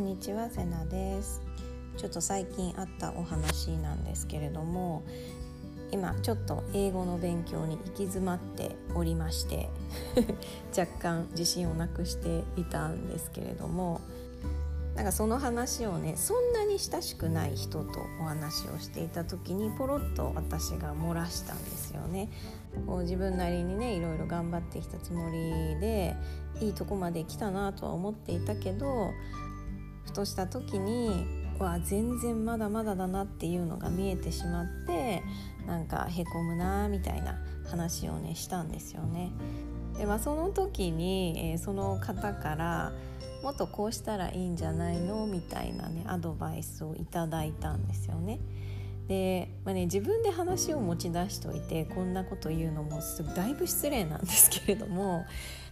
んにちはセナですちょっと最近あったお話なんですけれども今ちょっと英語の勉強に行き詰まっておりまして 若干自信をなくしていたんですけれどもなんかその話をねそんなに親しくない人とお話をしていた時にポロッと私が漏らしたんですよね。こう自分なりにねいろいろ頑張ってきたつもりでいいとこまで来たなとは思っていたけどふとした時にわ全然まだまだだなっていうのが見えてしまってなんかへこむなみたいな話をねしたんですよね。でまあ、その時に、えー、その方からもっとこうしたらいいんじゃないのみたいなねアドバイスをいただいたんですよね。で、まあね、自分で話を持ち出しといてこんなこと言うのもだいぶ失礼なんですけれども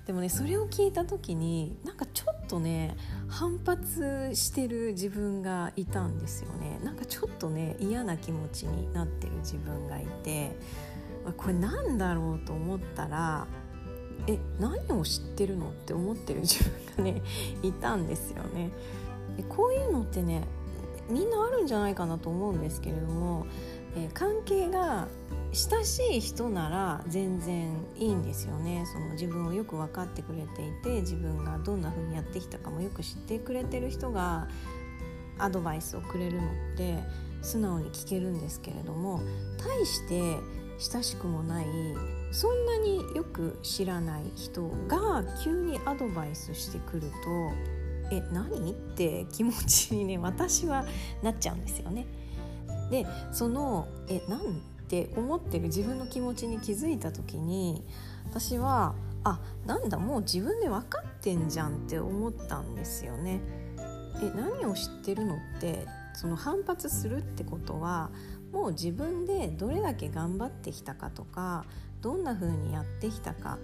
でもねそれを聞いた時になんかちょっとね反発してる自分がいたんですよねなんかちょっとね嫌な気持ちになってる自分がいてこれなんだろうと思ったらえ何を知ってるのって思ってる自分がねいたんですよね。こういうのってねみんなあるんじゃないかなと思うんですけれども、えー、関係が親しい人なら全然いいんですよねその自分をよく分かってくれていて自分がどんな風にやってきたかもよく知ってくれてる人がアドバイスをくれるのって素直に聞けるんですけれども対して親しくもないそんなによく知らない人が急にアドバイスしてくるとえ何？って気持ちにね私はなっちゃうんですよね。でそのえなんて思ってる自分の気持ちに気づいた時に私はあなんだもう自分で分かってんじゃんって思ったんですよね。え何を知ってるのってその反発するってことはもう自分でどれだけ頑張ってきたかとかどんな風にやってきたか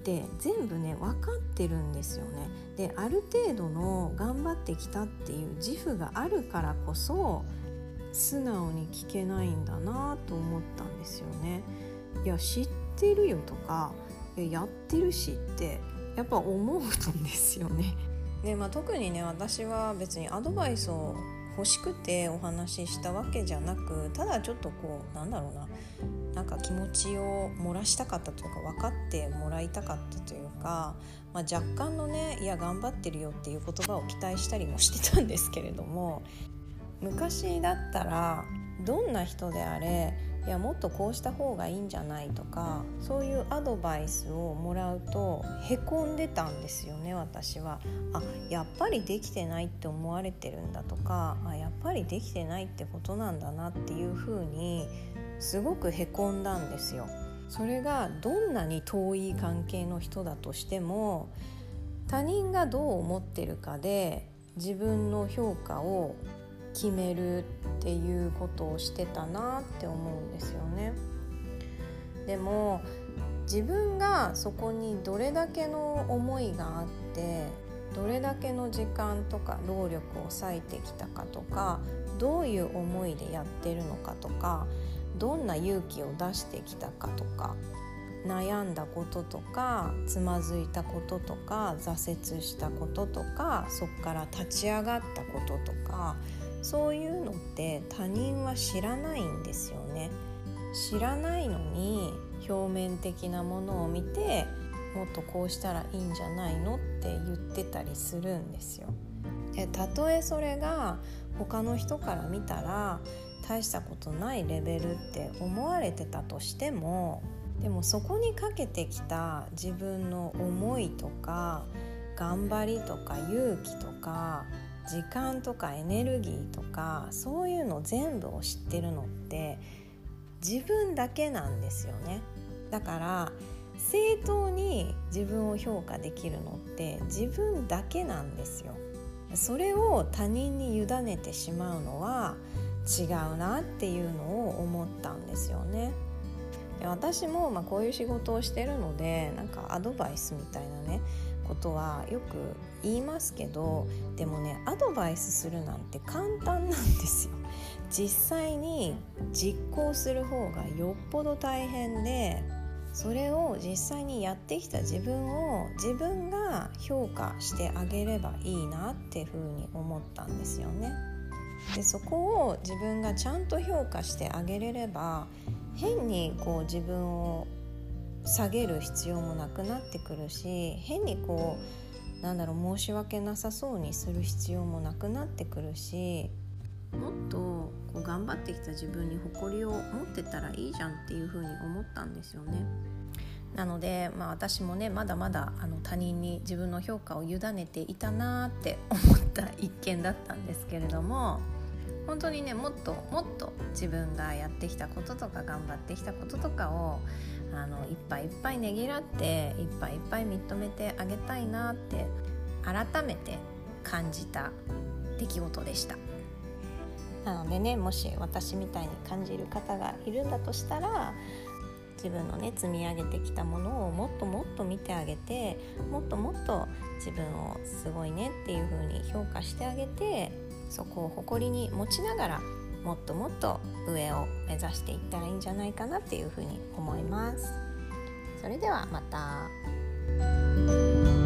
って全部ね分かってるんですよね。である程度の頑張ってきたっていう自負があるからこそ素直に聞けないんだなと思ったんですよね。いや知ってるよとかやってるしってやっぱ思うんですよね。でまあ、特にね私は別にアドバイスを欲しくてお話ししたわけじゃなくただちょっとこうなんだろうななんか気持ちを漏らしたかったというか分かってもらいたかったというか、まあ、若干のね「いや頑張ってるよ」っていう言葉を期待したりもしてたんですけれども昔だったらどんな人であれいやもっとこうした方がいいんじゃないとかそういうアドバイスをもらうとへこんでたんですよね私は。あやっぱりできてないって思われてるんだとかあやっぱりできてないってことなんだなっていうふうにすごくへこんだんですよ。それがどんなに遠い関係の人だとしても他人がどう思ってるかで自分の評価を決めるっていうことをしてたなって思うんですよね。でも自分がそこにどれだけの思いがあってどれだけの時間とか労力を割いてきたかとかどういう思いでやってるのかとかどんな勇気を出してきたかとか悩んだこととかつまずいたこととか挫折したこととかそこから立ち上がったこととかそういうのって他人は知らないんですよね。知らないのに表面的なものを見てもっとこうしたらいいんじゃないのって言ってたりするんですよ。でたとえそれが他の人から見たら大したことないレベルって思われてたとしてもでもそこにかけてきた自分の思いとか頑張りとか勇気とか時間とかエネルギーとかそういうの全部を知ってるのって自分だけなんですよね。だから正当に自分を評価できるのって自分だけなんですよ。それを他人に委ねてしまうのは違うなっていうのを思ったんですよね。私もまあこういう仕事をしてるのでなんかアドバイスみたいなねことはよく言いますけどでもねアドバイスするなんて簡単なんですよ。実際に実行する方がよっぽど大変でそれを実際にやってきた自分を自分が評価してあげればいいなっていうふうに思ったんですよね。でそこを自分がちゃんと評価してあげれれば変にこう自分を下げる必要もなくなってくるし変にこうなんだろう申し訳なさそうにする必要もなくなってくるしもっとこう頑張ってきた自分に誇りを持ってたらいいじゃんっていうふうに思ったんですよね。なので、まあ、私もねまだまだあの他人に自分の評価を委ねていたなって思った一件だったんですけれども本当にねもっともっと自分がやってきたこととか頑張ってきたこととかをあのいっぱいいっぱいねぎらっていっぱいいっぱい認めてあげたいなって改めて感じた出来事でした。なのでねもし私みたいに感じる方がいるんだとしたら自分のね積み上げてきたものをもっともっと見てあげてもっともっと自分をすごいねっていう風に評価してあげてそこを誇りに持ちながらもっともっと上を目指していったらいいんじゃないかなっていう風に思います。それではまた。